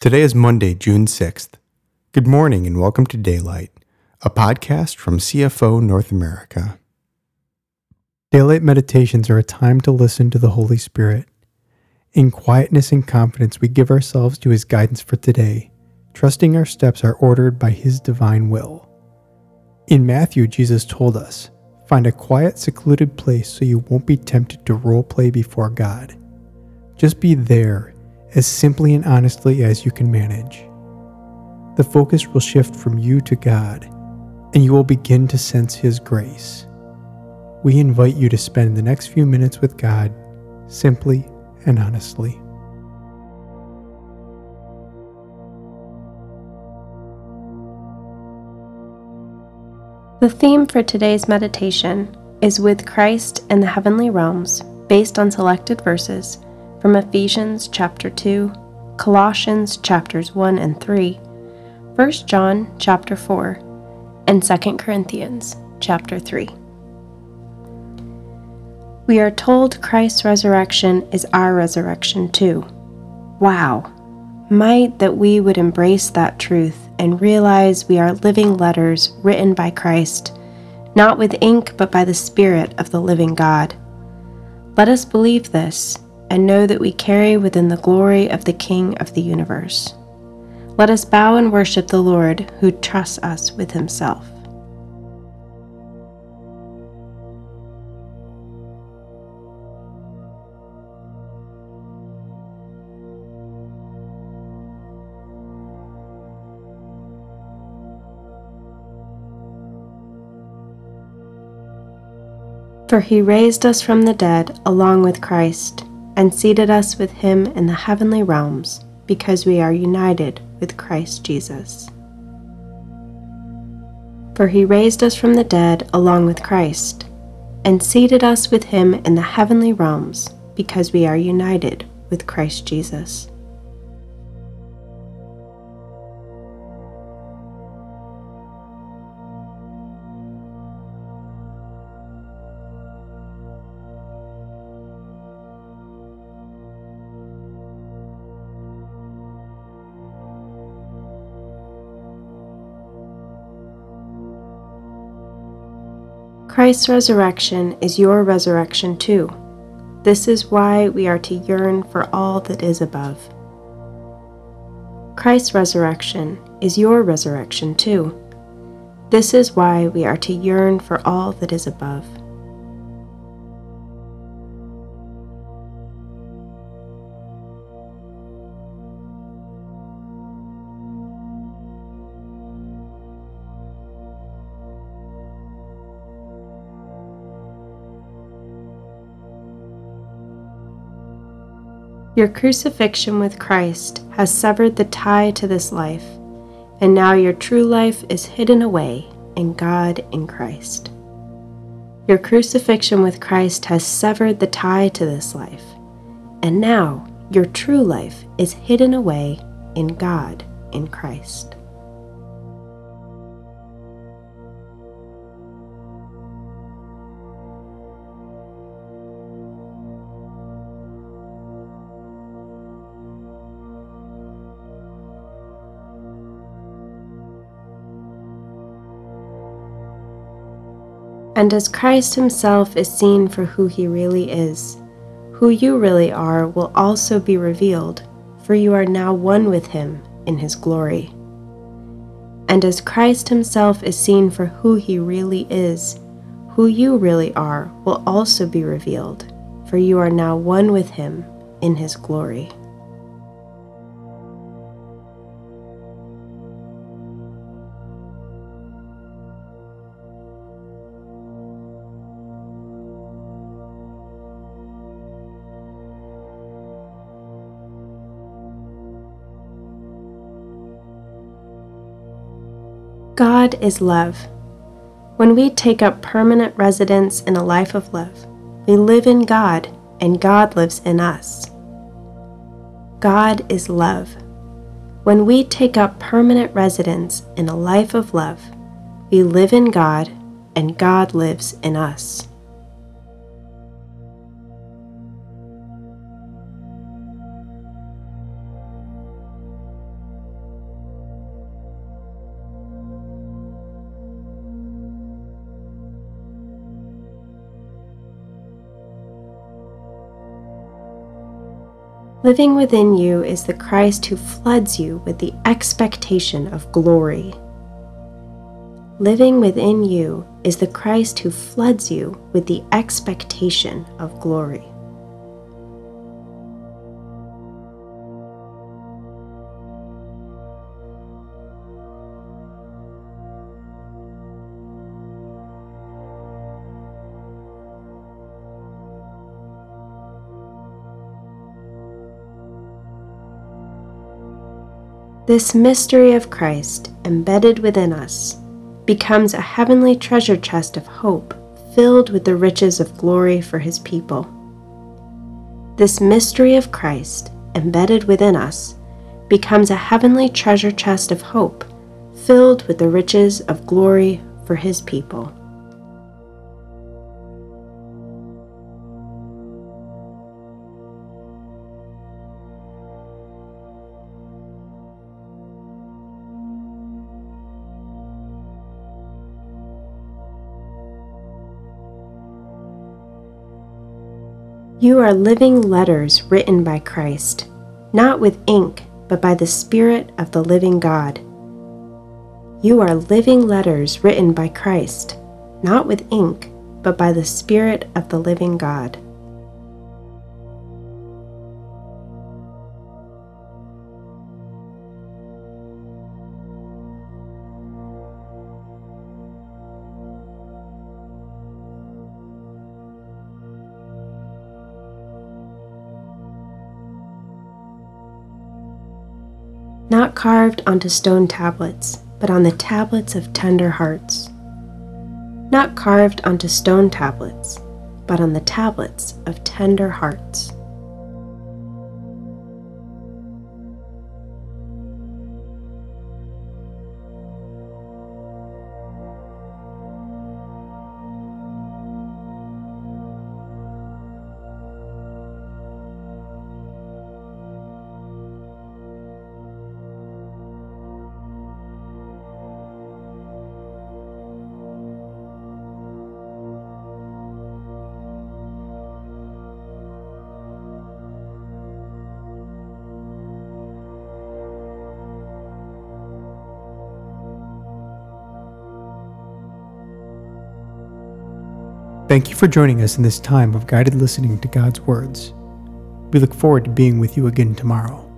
Today is Monday, June 6th. Good morning and welcome to Daylight, a podcast from CFO North America. Daylight meditations are a time to listen to the Holy Spirit. In quietness and confidence, we give ourselves to His guidance for today, trusting our steps are ordered by His divine will. In Matthew, Jesus told us, Find a quiet, secluded place so you won't be tempted to role play before God. Just be there as simply and honestly as you can manage. The focus will shift from you to God, and you will begin to sense His grace. We invite you to spend the next few minutes with God simply and honestly. The theme for today's meditation is with Christ in the heavenly realms, based on selected verses from Ephesians chapter 2, Colossians chapters 1 and 3, 1 John chapter 4, and 2 Corinthians chapter 3. We are told Christ's resurrection is our resurrection too. Wow! Might that we would embrace that truth and realize we are living letters written by Christ, not with ink but by the Spirit of the living God. Let us believe this and know that we carry within the glory of the King of the universe. Let us bow and worship the Lord who trusts us with himself. For he raised us from the dead along with Christ and seated us with him in the heavenly realms, because we are united with Christ Jesus. For he raised us from the dead along with Christ, and seated us with him in the heavenly realms, because we are united with Christ Jesus. Christ's resurrection is your resurrection too. This is why we are to yearn for all that is above. Christ's resurrection is your resurrection too. This is why we are to yearn for all that is above. Your crucifixion with Christ has severed the tie to this life, and now your true life is hidden away in God in Christ. Your crucifixion with Christ has severed the tie to this life, and now your true life is hidden away in God in Christ. And as Christ Himself is seen for who He really is, who you really are will also be revealed, for you are now one with Him in His glory. And as Christ Himself is seen for who He really is, who you really are will also be revealed, for you are now one with Him in His glory. God is love. When we take up permanent residence in a life of love, we live in God and God lives in us. God is love. When we take up permanent residence in a life of love, we live in God and God lives in us. Living within you is the Christ who floods you with the expectation of glory. Living within you is the Christ who floods you with the expectation of glory. This mystery of Christ, embedded within us, becomes a heavenly treasure chest of hope filled with the riches of glory for his people. This mystery of Christ, embedded within us, becomes a heavenly treasure chest of hope filled with the riches of glory for his people. You are living letters written by Christ, not with ink, but by the Spirit of the living God. You are living letters written by Christ, not with ink, but by the Spirit of the living God. Not carved onto stone tablets, but on the tablets of tender hearts. Not carved onto stone tablets, but on the tablets of tender hearts. Thank you for joining us in this time of guided listening to God's words. We look forward to being with you again tomorrow.